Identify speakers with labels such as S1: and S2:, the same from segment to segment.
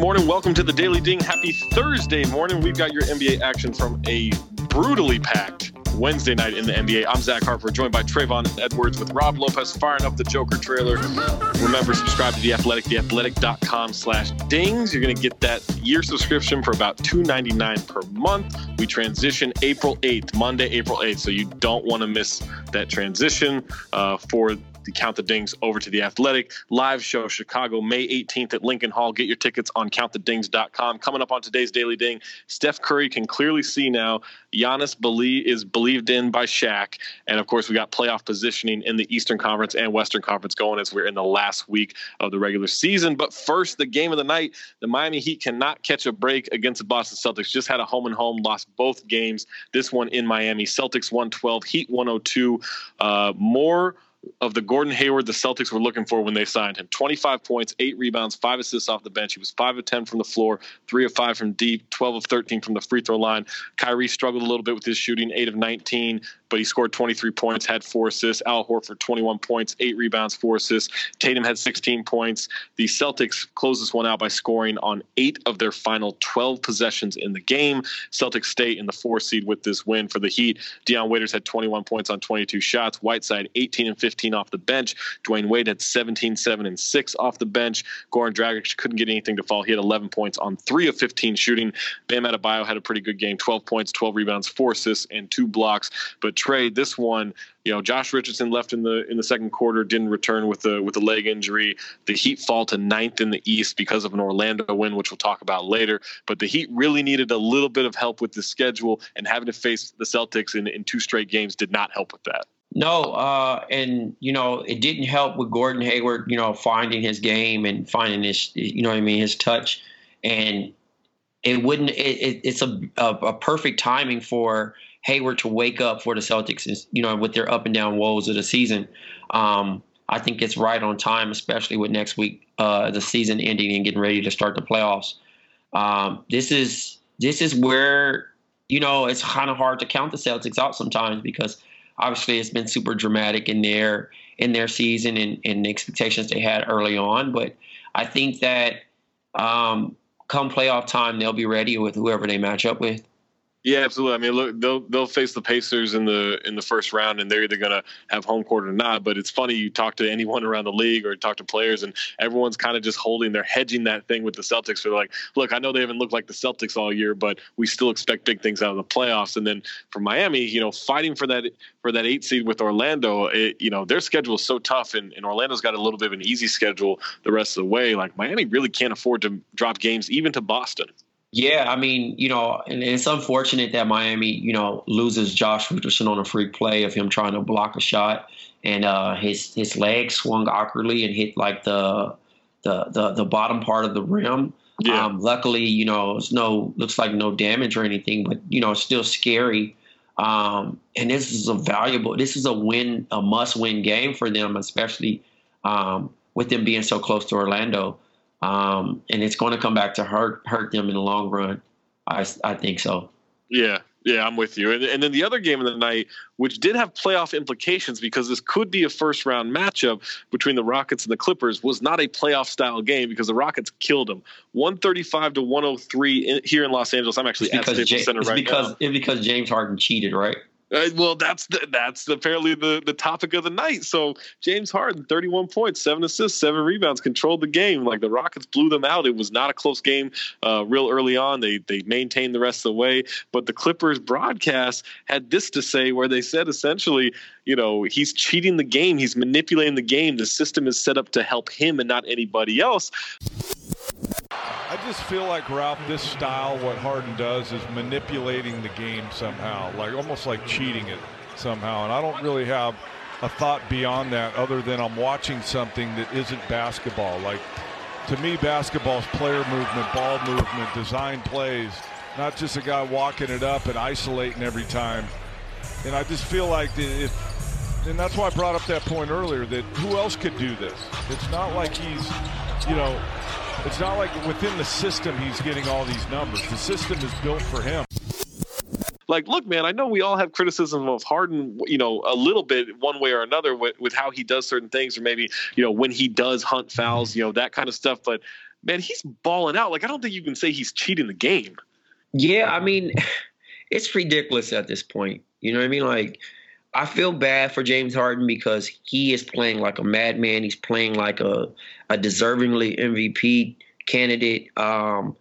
S1: morning. Welcome to the Daily Ding. Happy Thursday morning. We've got your NBA action from a brutally packed Wednesday night in the NBA. I'm Zach Harper, joined by Travonne Edwards with Rob Lopez firing up the Joker trailer. Remember, subscribe to The Athletic, theathletic.com slash dings. You're going to get that year subscription for about $2.99 per month. We transition April 8th, Monday, April 8th, so you don't want to miss that transition uh, for the Count the Dings over to the Athletic live show, Chicago, May 18th at Lincoln Hall. Get your tickets on countthedings.com. Coming up on today's Daily Ding, Steph Curry can clearly see now Giannis believe, is believed in by Shaq. And of course, we got playoff positioning in the Eastern Conference and Western Conference going as we're in the last week of the regular season. But first, the game of the night the Miami Heat cannot catch a break against the Boston Celtics. Just had a home and home, lost both games. This one in Miami. Celtics 112, Heat 102. Uh, more of the Gordon Hayward the Celtics were looking for when they signed him. 25 points, eight rebounds, five assists off the bench. He was 5 of 10 from the floor, 3 of 5 from deep, 12 of 13 from the free throw line. Kyrie struggled a little bit with his shooting, 8 of 19, but he scored 23 points, had four assists. Al Horford, 21 points, eight rebounds, four assists. Tatum had 16 points. The Celtics closed this one out by scoring on eight of their final 12 possessions in the game. Celtics stay in the four seed with this win for the Heat. Dion Waiters had 21 points on 22 shots. Whiteside, 18 and 15 off the bench. Dwyane Wade had 17, 7 and 6 off the bench. Goran Dragic couldn't get anything to fall. He had 11 points on 3 of 15 shooting. Bam Adebayo had a pretty good game 12 points, 12 rebounds, 4 assists, and 2 blocks. But Trey this one. You know, Josh Richardson left in the in the second quarter, didn't return with the with a leg injury. The Heat fall to ninth in the East because of an Orlando win, which we'll talk about later. But the Heat really needed a little bit of help with the schedule, and having to face the Celtics in, in two straight games did not help with that.
S2: No, uh, and you know it didn't help with Gordon Hayward. You know, finding his game and finding his, you know, what I mean, his touch, and it wouldn't. It, it, it's a, a, a perfect timing for Hayward to wake up for the Celtics, is, you know, with their up and down woes of the season. Um, I think it's right on time, especially with next week, uh, the season ending and getting ready to start the playoffs. Um, this is this is where you know it's kind of hard to count the Celtics out sometimes because obviously it's been super dramatic in their in their season and, and the expectations they had early on. But I think that um, come playoff time, they'll be ready with whoever they match up with.
S1: Yeah, absolutely. I mean, look, they'll they'll face the Pacers in the in the first round, and they're either going to have home court or not. But it's funny, you talk to anyone around the league or talk to players, and everyone's kind of just holding, they're hedging that thing with the Celtics. They're like, look, I know they haven't looked like the Celtics all year, but we still expect big things out of the playoffs. And then for Miami, you know, fighting for that for that eight seed with Orlando, it, you know, their schedule is so tough, and, and Orlando's got a little bit of an easy schedule the rest of the way. Like Miami really can't afford to drop games even to Boston.
S2: Yeah, I mean, you know, and it's unfortunate that Miami, you know, loses Josh Richardson on a freak play of him trying to block a shot, and uh, his his leg swung awkwardly and hit like the the the, the bottom part of the rim. Yeah. Um, luckily, you know, it's no looks like no damage or anything, but you know, it's still scary. Um, and this is a valuable, this is a win, a must-win game for them, especially um, with them being so close to Orlando um, and it's going to come back to hurt hurt them in the long run. I I think so.
S1: Yeah, yeah, I'm with you. And, and then the other game of the night, which did have playoff implications because this could be a first round matchup between the Rockets and the Clippers, was not a playoff style game because the Rockets killed them 135 to 103 in, here in Los Angeles. I'm actually at Staples J- Center right
S2: because,
S1: now.
S2: It's because James Harden cheated, right?
S1: Uh, well, that's the, that's apparently the, the topic of the night. So James Harden, 31 points, seven assists, seven rebounds, controlled the game. Like the Rockets blew them out. It was not a close game uh, real early on. They they maintained the rest of the way. But the Clippers broadcast had this to say, where they said essentially, you know, he's cheating the game, he's manipulating the game. The system is set up to help him and not anybody else.
S3: I just feel like Ralph, this style, what Harden does is manipulating the game somehow, like almost like cheating it somehow. And I don't really have a thought beyond that other than I'm watching something that isn't basketball. Like to me, basketball is player movement, ball movement, design plays, not just a guy walking it up and isolating every time. And I just feel like and that's why I brought up that point earlier that who else could do this? It's not like he's, you know, it's not like within the system he's getting all these numbers. The system is built for him.
S1: Like, look, man, I know we all have criticism of Harden, you know, a little bit one way or another with, with how he does certain things, or maybe, you know, when he does hunt fouls, you know, that kind of stuff. But man, he's balling out. Like I don't think you can say he's cheating the game.
S2: Yeah, I mean, it's ridiculous at this point. You know what I mean? Like, I feel bad for James Harden because he is playing like a madman. He's playing like a a deservingly MVP candidate. Um,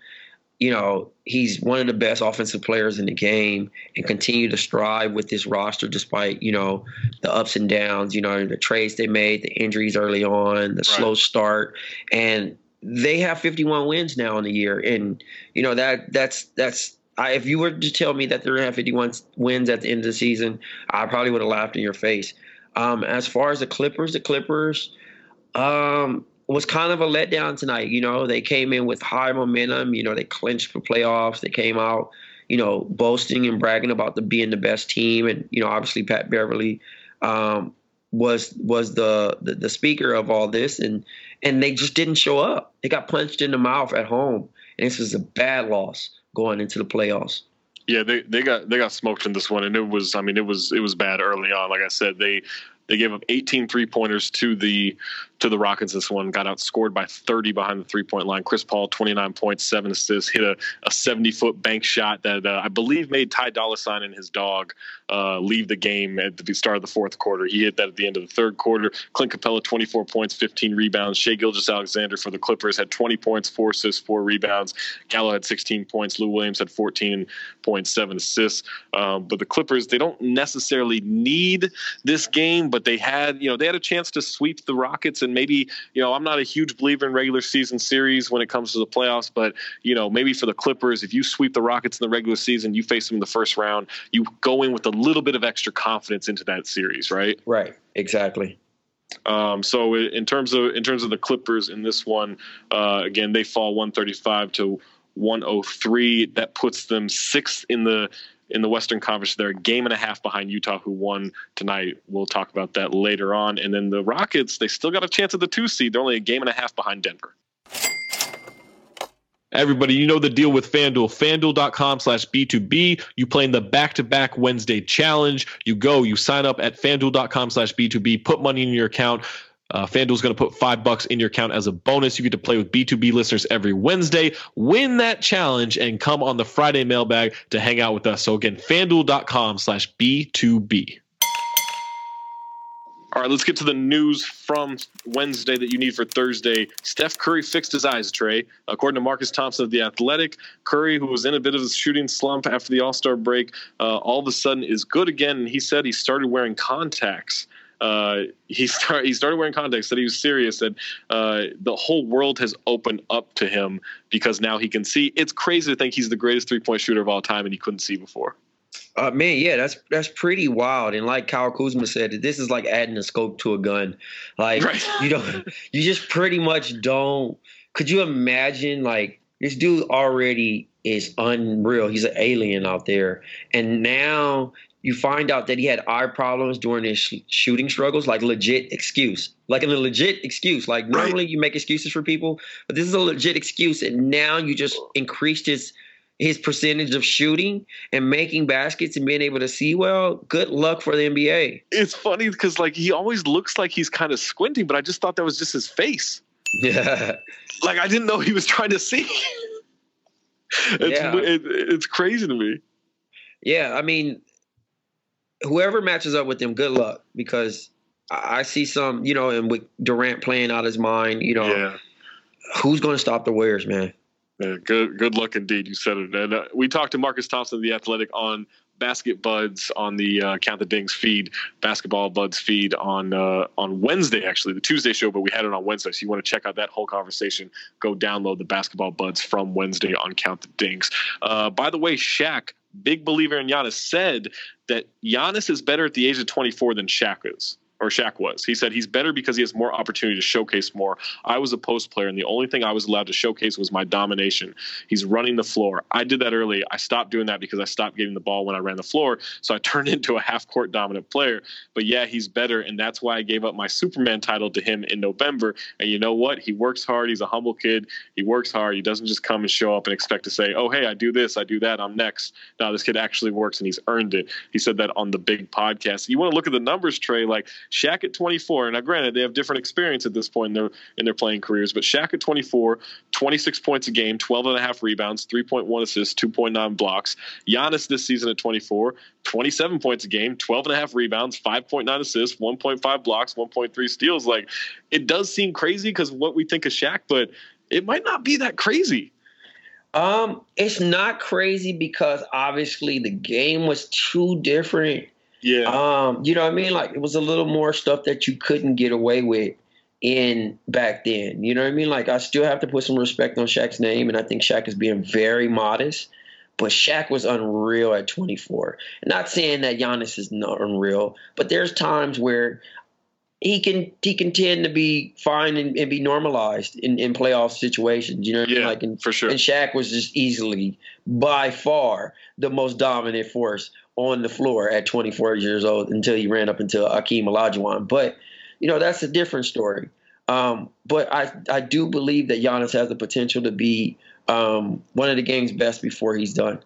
S2: you know, he's one of the best offensive players in the game and continue to strive with this roster despite, you know, the ups and downs, you know, the trades they made, the injuries early on, the right. slow start. And they have 51 wins now in the year. And, you know, that that's that's I, if you were to tell me that they're to have 51 wins at the end of the season, I probably would have laughed in your face. Um, as far as the Clippers, the Clippers, um, was kind of a letdown tonight. You know, they came in with high momentum. You know, they clinched for playoffs. They came out, you know, boasting and bragging about the being the best team. And you know, obviously Pat Beverly um, was was the, the, the speaker of all this, and and they just didn't show up. They got punched in the mouth at home, and this was a bad loss going into the playoffs.
S1: Yeah, they, they got they got smoked in this one, and it was I mean it was it was bad early on. Like I said, they they gave up 18 three pointers to the to the Rockets. This one got outscored by 30 behind the three point line. Chris Paul 29 points, seven assists, hit a, a 70 foot bank shot that uh, I believe made Ty Dolla Sign and his dog uh, leave the game at the start of the fourth quarter. He hit that at the end of the third quarter. Clint Capela, 24 points, 15 rebounds. Shai Gilgeous-Alexander for the Clippers had 20 points, four assists, four rebounds. Gallo had 16 points. Lou Williams had 14 points, seven assists. Um, but the Clippers they don't necessarily need this game, but they had you know they had a chance to sweep the Rockets and maybe you know I'm not a huge believer in regular season series when it comes to the playoffs, but you know maybe for the Clippers if you sweep the Rockets in the regular season, you face them in the first round, you go in with a little bit of extra confidence into that series, right?
S2: Right. Exactly.
S1: Um, so in terms of in terms of the Clippers in this one, uh, again they fall 135 to 103. That puts them sixth in the in the Western Conference. They're a game and a half behind Utah, who won tonight. We'll talk about that later on. And then the Rockets, they still got a chance at the two seed. They're only a game and a half behind Denver. Everybody, you know the deal with FanDuel. FanDuel.com slash B2B. You play in the back to back Wednesday challenge. You go, you sign up at FanDuel.com slash B2B, put money in your account. Uh, FanDuel's going to put five bucks in your account as a bonus. You get to play with B2B listeners every Wednesday. Win that challenge and come on the Friday mailbag to hang out with us. So again, FanDuel.com slash B2B. All right, let's get to the news from Wednesday that you need for Thursday. Steph Curry fixed his eyes, Trey. According to Marcus Thompson of The Athletic, Curry, who was in a bit of a shooting slump after the All Star break, uh, all of a sudden is good again. And he said he started wearing contacts. Uh, he start, he started wearing contacts. Said he was serious. That uh, the whole world has opened up to him because now he can see. It's crazy to think he's the greatest three point shooter of all time, and he couldn't see before.
S2: Uh, man, yeah, that's that's pretty wild. And like Kyle Kuzma said, this is like adding a scope to a gun. Like right. you don't, you just pretty much don't. Could you imagine like this dude already is unreal. He's an alien out there, and now you find out that he had eye problems during his sh- shooting struggles, like legit excuse, like a legit excuse. Like normally you make excuses for people, but this is a legit excuse, and now you just increased his his percentage of shooting and making baskets and being able to see well, good luck for the NBA.
S1: It's funny because like he always looks like he's kind of squinting, but I just thought that was just his face.
S2: Yeah.
S1: Like I didn't know he was trying to see. it's yeah. it, it's crazy to me.
S2: Yeah, I mean, whoever matches up with him, good luck because I see some, you know, and with Durant playing out his mind, you know, yeah. who's going to stop the Warriors, man?
S1: Yeah, good good luck indeed. You said it. And uh, we talked to Marcus Thompson of the Athletic on Basket Buds on the uh, Count the Dings feed, Basketball Buds feed on uh, on Wednesday, actually the Tuesday show, but we had it on Wednesday. So you want to check out that whole conversation? Go download the Basketball Buds from Wednesday on Count the Dings. Uh, by the way, Shaq, big believer in Giannis, said that Giannis is better at the age of 24 than Shaq is or Shaq was. He said he's better because he has more opportunity to showcase more. I was a post player, and the only thing I was allowed to showcase was my domination. He's running the floor. I did that early. I stopped doing that because I stopped getting the ball when I ran the floor. So I turned into a half court dominant player. But yeah, he's better, and that's why I gave up my Superman title to him in November. And you know what? He works hard. He's a humble kid. He works hard. He doesn't just come and show up and expect to say, "Oh, hey, I do this, I do that, I'm next." No, this kid actually works, and he's earned it. He said that on the big podcast. You want to look at the numbers, Trey? Like Shaq at 24. Now, granted, they have different experience at this point in their in their playing careers, but Shaq at 24, 26 points a game, 12 and a half rebounds, 3.1 assists, 2.9 blocks. Giannis this season at 24, 27 points a game, 12 and a half rebounds, 5.9 assists, 1.5 blocks, 1.3 steals. Like, it does seem crazy because what we think of Shaq, but it might not be that crazy.
S2: Um, it's not crazy because obviously the game was too different.
S1: Yeah.
S2: Um, you know what I mean? Like it was a little more stuff that you couldn't get away with in back then. You know what I mean? Like I still have to put some respect on Shaq's name, and I think Shaq is being very modest. But Shaq was unreal at 24. Not saying that Giannis is not unreal, but there's times where he can he can tend to be fine and, and be normalized in, in playoff situations. You know what
S1: yeah,
S2: I mean? Like in,
S1: for sure.
S2: And Shaq was just easily by far the most dominant force on the floor at 24 years old until he ran up into Akeem Olajuwon. But you know that's a different story. Um, but I I do believe that Giannis has the potential to be um, one of the game's best before he's done.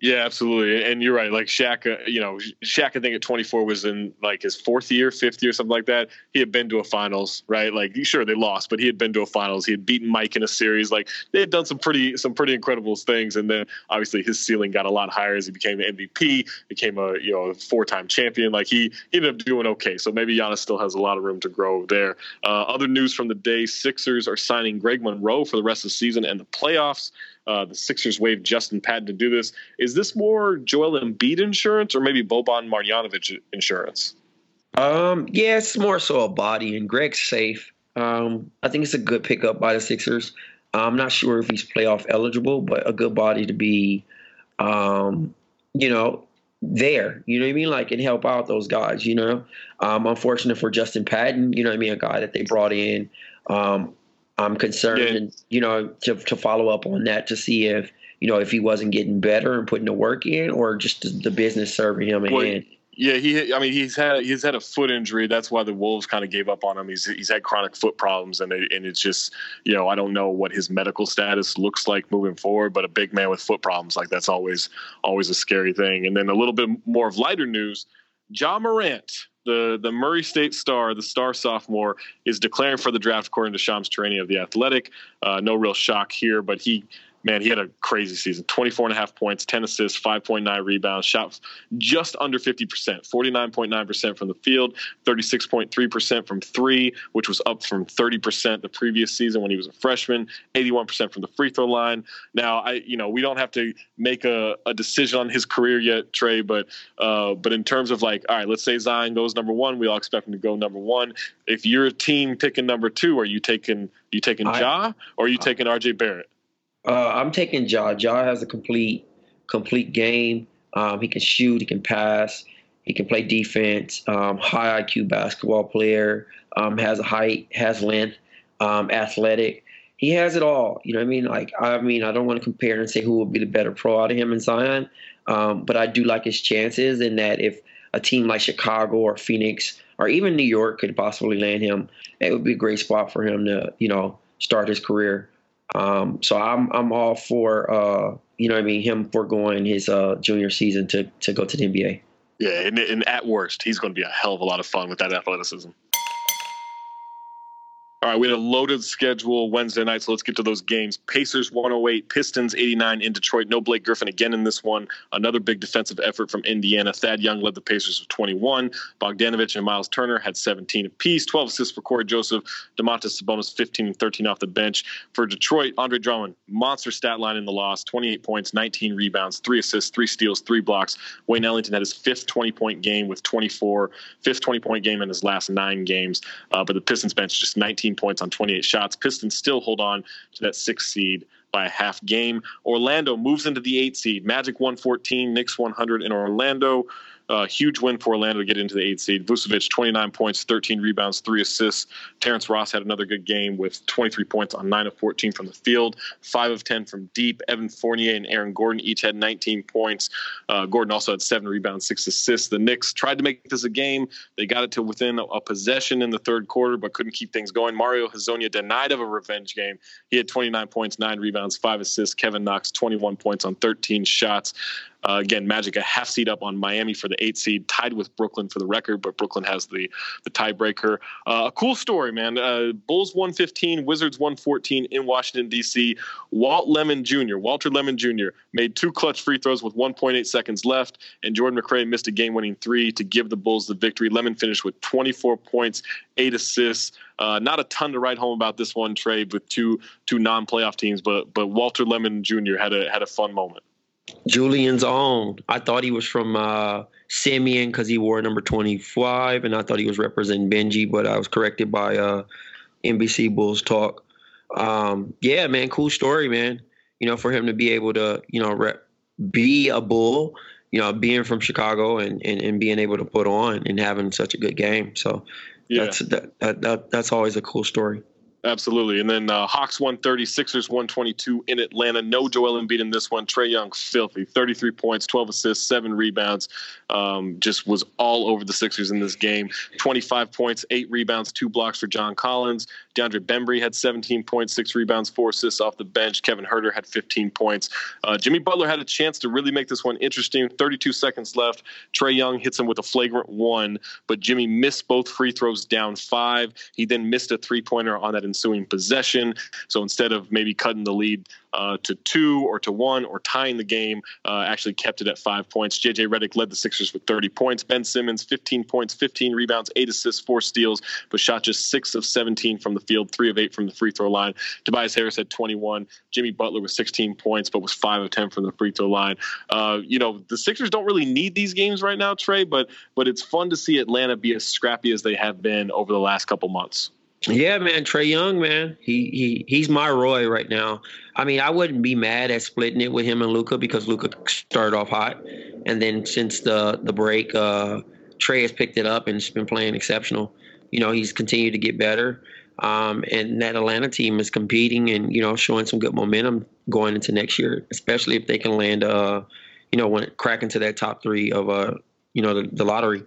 S1: Yeah, absolutely. And you're right. Like Shaq, uh, you know, Shaq, I think at 24 was in like his fourth year, fifth year, something like that. He had been to a finals, right? Like, sure, they lost, but he had been to a finals. He had beaten Mike in a series. Like, they had done some pretty, some pretty incredible things. And then obviously his ceiling got a lot higher as he became the MVP, became a, you know, four time champion. Like, he, he ended up doing okay. So maybe Giannis still has a lot of room to grow there. Uh, other news from the day Sixers are signing Greg Monroe for the rest of the season and the playoffs. Uh, the Sixers waived Justin Patton to do this. Is this more Joel Embiid insurance or maybe Boban Marjanovic insurance?
S2: Um, yeah, it's more so a body, and Greg's safe. Um, I think it's a good pickup by the Sixers. I'm not sure if he's playoff eligible, but a good body to be, um, you know, there. You know what I mean? Like and help out those guys. You know, um, unfortunate for Justin Patton. You know what I mean? A guy that they brought in. Um, I'm concerned, yeah. and you know, to to follow up on that to see if you know if he wasn't getting better and putting the work in, or just the business serving him well.
S1: Yeah, he. I mean, he's had he's had a foot injury. That's why the Wolves kind of gave up on him. He's he's had chronic foot problems, and it, and it's just you know I don't know what his medical status looks like moving forward. But a big man with foot problems like that's always always a scary thing. And then a little bit more of lighter news: Ja Morant the the Murray State star, the star sophomore, is declaring for the draft according to Shams Charania of the Athletic. Uh, no real shock here, but he man, he had a crazy season 24 and a half points, 10 assists, 5.9 rebounds, shot just under 50%, 49.9% from the field, 36.3% from three, which was up from 30% the previous season when he was a freshman, 81% from the free throw line. Now, I, you know, we don't have to make a, a decision on his career yet, Trey, but, uh, but in terms of like, all right, let's say Zion goes number one, we all expect him to go number one. If you're a team picking number two, are you taking, you taking Ja or are you taking RJ Barrett?
S2: Uh, I'm taking Ja. Ja has a complete complete game. Um, he can shoot. He can pass. He can play defense. Um, high IQ basketball player. Um, has a height. Has length. Um, athletic. He has it all. You know what I mean? Like I mean, I don't want to compare and say who would be the better pro out of him and Zion, um, but I do like his chances in that if a team like Chicago or Phoenix or even New York could possibly land him, it would be a great spot for him to you know start his career. Um, so I'm I'm all for uh, you know I mean him foregoing his uh, junior season to to go to the NBA.
S1: Yeah, and, and at worst, he's going to be a hell of a lot of fun with that athleticism. All right, we had a loaded schedule Wednesday night, so let's get to those games. Pacers 108, Pistons 89 in Detroit. No Blake Griffin again in this one. Another big defensive effort from Indiana. Thad Young led the Pacers with 21. Bogdanovich and Miles Turner had 17 apiece. 12 assists for Cory Joseph. Domantas Sabonis 15 and 13 off the bench. For Detroit, Andre Drummond, monster stat line in the loss 28 points, 19 rebounds, 3 assists, 3 steals, 3 blocks. Wayne Ellington had his fifth 20 point game with 24, fifth 20 point game in his last nine games. Uh, but the Pistons bench just 19 points on 28 shots. Pistons still hold on to that sixth seed by a half game. Orlando moves into the eight seed. Magic 114, Knicks 100 in Orlando. Uh, huge win for Orlando to get into the eight seed. Vucevic, 29 points, 13 rebounds, three assists. Terrence Ross had another good game with 23 points on 9 of 14 from the field, 5 of 10 from deep. Evan Fournier and Aaron Gordon each had 19 points. Uh, Gordon also had 7 rebounds, 6 assists. The Knicks tried to make this a game. They got it to within a, a possession in the third quarter, but couldn't keep things going. Mario Hezonja denied of a revenge game. He had 29 points, 9 rebounds, 5 assists. Kevin Knox, 21 points on 13 shots. Uh, again, Magic a half seed up on Miami for the eight seed, tied with Brooklyn for the record, but Brooklyn has the the tiebreaker. Uh, a cool story, man. Uh, Bulls 115, Wizards 114 in Washington D.C. Walt Lemon Jr. Walter Lemon Jr. made two clutch free throws with 1.8 seconds left, and Jordan McRae missed a game-winning three to give the Bulls the victory. Lemon finished with 24 points, eight assists. Uh, not a ton to write home about this one, Trey with two two non-playoff teams, but but Walter Lemon Jr. had a had a fun moment.
S2: Julian's own. I thought he was from uh, Simeon because he wore number 25, and I thought he was representing Benji, but I was corrected by uh, NBC Bulls Talk. Um, yeah, man, cool story, man. You know, for him to be able to, you know, rep, be a Bull, you know, being from Chicago and, and, and being able to put on and having such a good game. So yeah. that's that, that, that that's always a cool story.
S1: Absolutely. And then uh, Hawks 130, Sixers 122 in Atlanta. No Joel Embiid in this one. Trae Young, filthy. 33 points, 12 assists, seven rebounds. Um, just was all over the Sixers in this game. 25 points, eight rebounds, two blocks for John Collins. DeAndre Bembry had 17 points, six rebounds, four assists off the bench. Kevin Huerter had 15 points. Uh, Jimmy Butler had a chance to really make this one interesting. 32 seconds left. Trae Young hits him with a flagrant one, but Jimmy missed both free throws down five. He then missed a three pointer on that ensuing possession. So instead of maybe cutting the lead uh, to two or to one or tying the game, uh, actually kept it at five points. JJ Redick led the Sixers with 30 points. Ben Simmons, 15 points, 15 rebounds, eight assists, four steals, but shot just six of 17 from the field, three of eight from the free throw line. Tobias Harris had 21. Jimmy Butler was 16 points, but was five of 10 from the free throw line. Uh, you know, the Sixers don't really need these games right now, Trey, but but it's fun to see Atlanta be as scrappy as they have been over the last couple months.
S2: Yeah, man, Trae Young, man, he he he's my Roy right now. I mean, I wouldn't be mad at splitting it with him and Luka because Luka started off hot, and then since the the break, uh, Trae has picked it up and it's been playing exceptional. You know, he's continued to get better, um, and that Atlanta team is competing and you know showing some good momentum going into next year, especially if they can land, uh, you know, when crack into that top three of uh, you know, the, the lottery.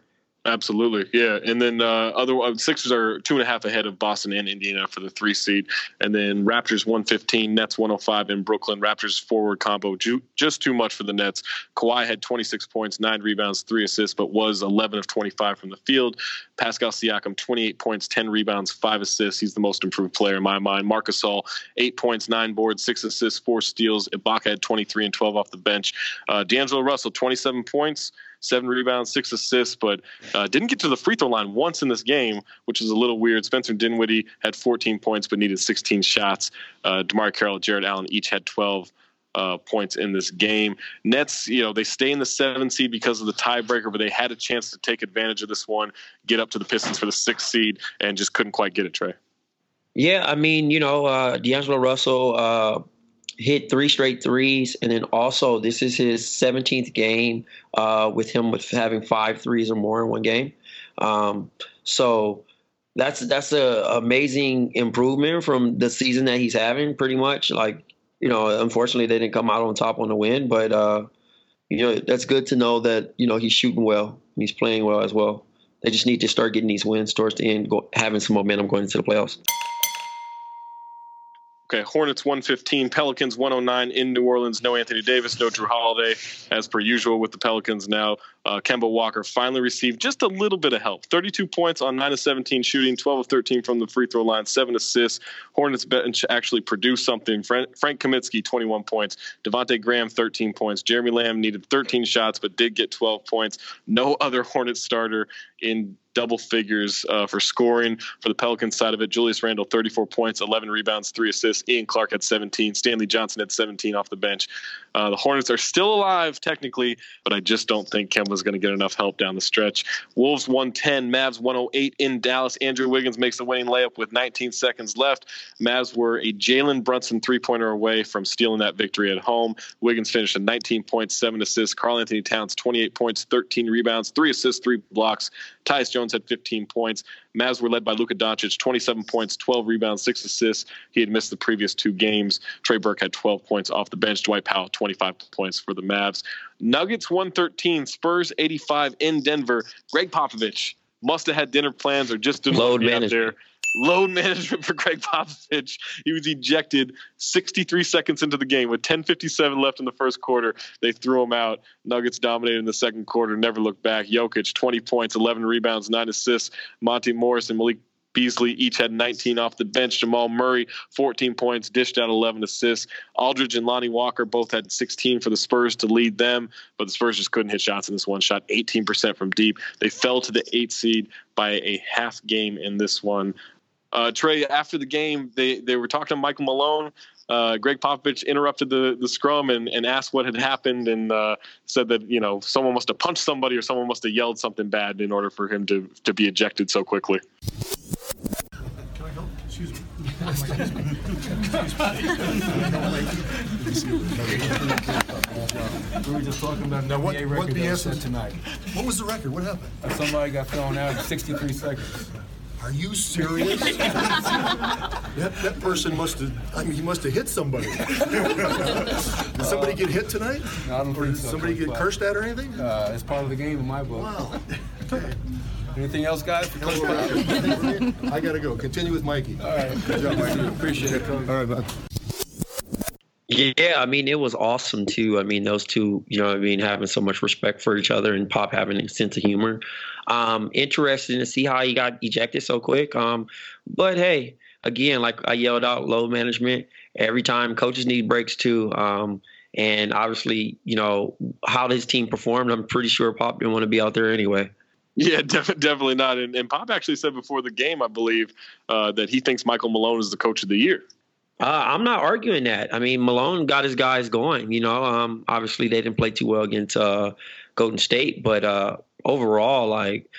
S1: Absolutely, yeah. And then uh, other uh, Sixers are two and a half ahead of Boston and Indiana for the three seed, and then Raptors one fifteen, Nets one hundred oh five in Brooklyn. Raptors forward combo ju- just too much for the Nets. Kawhi had twenty six points, nine rebounds, three assists, but was eleven of twenty five from the field. Pascal Siakam twenty eight points, ten rebounds, five assists. He's the most improved player in my mind. Marc Gasol eight points, nine boards, six assists, four steals. Ibaka had twenty three and twelve off the bench. Uh, D'Angelo Russell twenty seven points seven rebounds, six assists, but uh, didn't get to the free throw line once in this game, which is a little weird. Spencer Dinwiddie had 14 points but needed 16 shots. Uh, Carroll, Jarrett Allen each had 12. Uh, points in this game. Nets, you know, they stay in the seven seed because of the tiebreaker, but they had a chance to take advantage of this one, get up to the Pistons for the sixth seed, and just couldn't quite get it, Trey.
S2: Yeah, I mean, you know, uh, D'Angelo Russell uh, hit three straight threes, and then also this is his 17th game uh, with him with having five threes or more in one game. Um, so that's that's a amazing improvement from the season that he's having. Pretty much, like you know, unfortunately they didn't come out on top on the win, but uh, you know that's good to know that you know he's shooting well, he's playing well as well. They just need to start getting these wins towards the end, go, having some momentum going into the playoffs.
S1: Okay, Hornets 115, Pelicans 109 in New Orleans. No Anthony Davis, no Jrue Holiday, as per usual with the Pelicans now. Uh, Kemba Walker finally received just a little bit of help. 32 points on 9 of 17 shooting, 12 of 13 from the free throw line, 7 assists. Hornets bench actually produced something. Frank, Kaminsky, 21 points. Devonte Graham, 13 points. Jeremy Lamb needed 13 shots, but did get 12 points. No other Hornets starter in double figures uh, for scoring for the Pelicans side of it. Julius Randle, 34 points, 11 rebounds, three assists. Ian Clark had 17. Stanley Johnson had 17 off the bench. Uh, the Hornets are still alive technically, but I just don't think Kemba's going to get enough help down the stretch. Wolves 110, Mavs 108 in Dallas. Andrew Wiggins makes the winning layup with 19 seconds left. Mavs were a Jalen Brunson three pointer away from stealing that victory at home. Wiggins finished at 19 points, seven assists. Karl-Anthony Towns 28 points, 13 rebounds, three assists, three blocks. Tyus Jones had 15 points. Mavs were led by Luka Doncic, 27 points, 12 rebounds, six assists. He had missed the previous two games. Trey Burke had 12 points off the bench. Dwight Powell, 25 points for the Mavs. Nuggets 113, Spurs 85 in Denver. Gregg Popovich must have had dinner plans or just didn't
S2: load
S1: out there. Load management for Gregg Popovich. He was ejected 63 seconds into the game with 10:57 left in the first quarter. They threw him out. Nuggets dominated in the second quarter. Never looked back. Jokic 20 points, 11 rebounds, nine assists. Monte Morris and Malik Beasley each had 19 off the bench. Jamal Murray, 14 points, dished out 11 assists. Aldridge and Lonnie Walker both had 16 for the Spurs to lead them, but the Spurs just couldn't hit shots in this one. Shot 18% from deep. They fell to the eight seed by a half game in this one. Uh, Trey, after the game, they, they were talking to Michael Malone. Uh, Gregg Popovich interrupted the, the scrum and, and asked what had happened and uh, said that you know someone must have punched somebody or someone must have yelled something bad in order for him to, to be ejected so quickly. Can I help? Excuse me.
S4: we were just talking about now, what, what BS tonight.
S5: What was the record? What happened?
S4: Somebody got thrown out in 63 seconds.
S5: Are you serious? that, that person must have, I mean, he must have hit somebody. did somebody get hit tonight?
S4: No, I don't
S5: or
S4: did
S5: so, somebody get cursed at or anything?
S4: Uh, it's part of the game in my book.
S5: Wow. Okay.
S4: Anything else, guys?
S5: I got to go. Continue with Mikey.
S4: All right. Good job, Mikey. Appreciate it. All
S5: right, bud.
S2: Yeah, I mean, it was awesome too. I mean, those two, you know, I mean, having so much respect for each other and Pop having a sense of humor. Um, interesting to see how he got ejected so quick. Um, but hey, again, like I yelled out, load management. Every time coaches need breaks too. Um, and obviously, you know, how his team performed, I'm pretty sure Pop didn't want to be out there anyway.
S1: Yeah, def- definitely not. And, and, Pop actually said before the game, I believe, uh, that he thinks Michael Malone is the coach of the year.
S2: Uh, I'm not arguing that. I mean, Malone got his guys going. You know, um, obviously they didn't play too well against uh, Golden State, but uh, overall, like,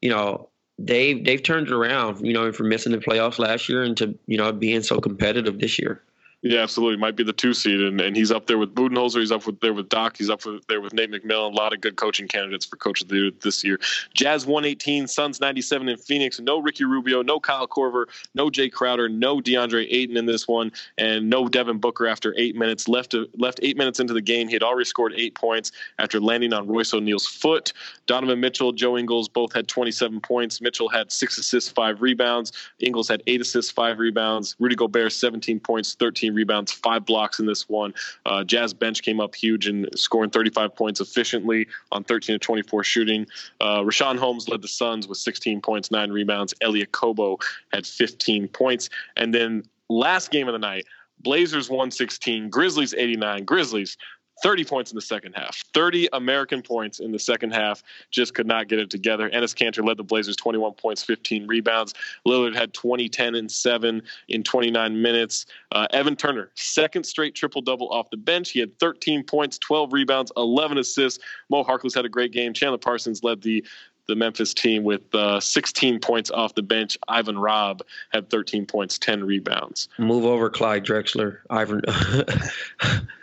S2: you know, they've they've turned around. You know, from missing the playoffs last year into you know being so competitive this year.
S1: Yeah, absolutely. Might be the two seed, and, and he's up there with Budenholzer. He's up with, there with Doc. He's up with, there with Nate McMillan. A lot of good coaching candidates for coach of the year this year. Jazz 118, Suns 97 in Phoenix. No Ricky Rubio, no Kyle Korver, no Jae Crowder, no DeAndre Ayton in this one, and no Devin Booker after eight minutes. Left left eight minutes into the game. He had already scored eight points after landing on Royce O'Neale's foot. Donovan Mitchell, Joe Ingles both had 27 points. Mitchell had six assists, five rebounds. Ingles had eight assists, five rebounds. Rudy Gobert 17 points, 13 rebounds, five blocks in this one. Uh, Jazz bench came up huge and scoring 35 points efficiently on 13 to 24 shooting. Uh, Richaun Holmes led the Suns with 16 points, nine rebounds. Elie Okobo had 15 points. And then last game of the night, Blazers 116, Grizzlies 89. Grizzlies 30 points in the second half. 30 American points in the second half. Just could not get it together. Enes Kanter led the Blazers 21 points, 15 rebounds. Lillard had 20, 10, and 7 in 29 minutes. Uh, Evan Turner, second straight triple double off the bench. He had 13 points, 12 rebounds, 11 assists. Mo Harkless had a great game. Chandler Parsons led the the Memphis team with uh, 16 points off the bench. Ivan Rabb had 13 points, 10 rebounds.
S2: Move over, Clyde Drexler. Ivan.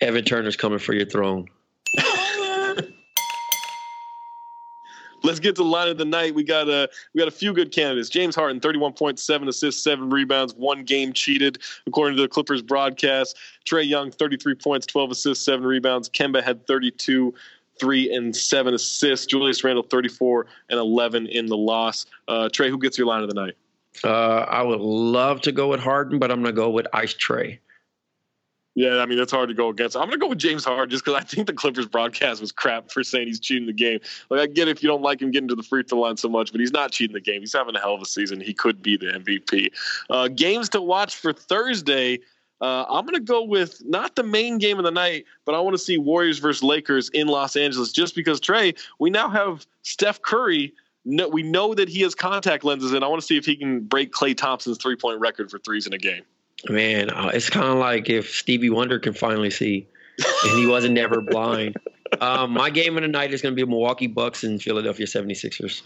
S2: Evan Turner's coming for your throne.
S1: Let's get to the line of the night. We got a we got a few good candidates. James Harden, thirty-one point seven assists, seven rebounds, one game cheated, according to the Clippers broadcast. Trae Young, thirty-three points, twelve assists, seven rebounds. Kemba had thirty-two, three and seven assists. Julius Randle, thirty-four and eleven in the loss. Uh, Trey, who gets your line of the night?
S2: Uh, I would love to go with Harden, but I'm gonna go with Ice Trae.
S1: Yeah, I mean that's hard to go against. I'm gonna go with James Harden just because I think the Clippers broadcast was crap for saying he's cheating the game. Like I get if you don't like him getting to the free throw line so much, but he's not cheating the game. He's having a hell of a season. He could be the MVP. Uh, games to watch for Thursday. Uh, I'm going to go with not the main game of the night, but I want to see Warriors versus Lakers in Los Angeles just because, Trey, we now have Steph Curry. No, we know that he has contact lenses, and I want to see if he can break Klay Thompson's three point record for threes in a game.
S2: Man, uh, it's kind of like if Stevie Wonder can finally see, and he wasn't never blind. Um, my game of the night is going to be Milwaukee Bucks and Philadelphia 76ers.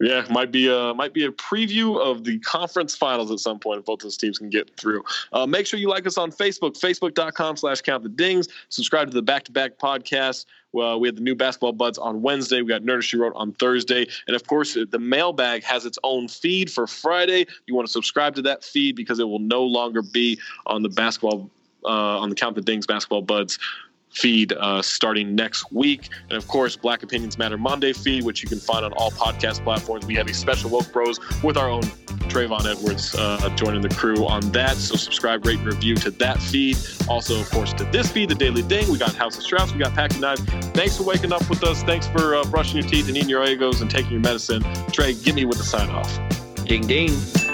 S1: Yeah, might be a might be a preview of the conference finals at some point if both those teams can get through. Uh, make sure you like us on Facebook, facebook.com slash count the dings. Subscribe to the back to back podcast. Well, we had the new basketball buds on Wednesday. We got Nerd She Wrote on Thursday. And of course, the mailbag has its own feed for Friday. You want to subscribe to that feed because it will no longer be on the basketball uh, on the Count the Dings basketball buds feed uh, starting next week. And of course, Black Opinions Matter Monday feed, which you can find on all podcast platforms. We have a special Woke Bros with our own Travonne Edwards uh, joining the crew on that. So subscribe, rate, and review to that feed. Also, of course, to this feed, the Daily Ding. We got House of Strauss. We got Packing Knives. Thanks for waking up with us. Thanks for uh, brushing your teeth and eating your egos and taking your medicine. Trey, give me with the sign off.
S2: Ding ding.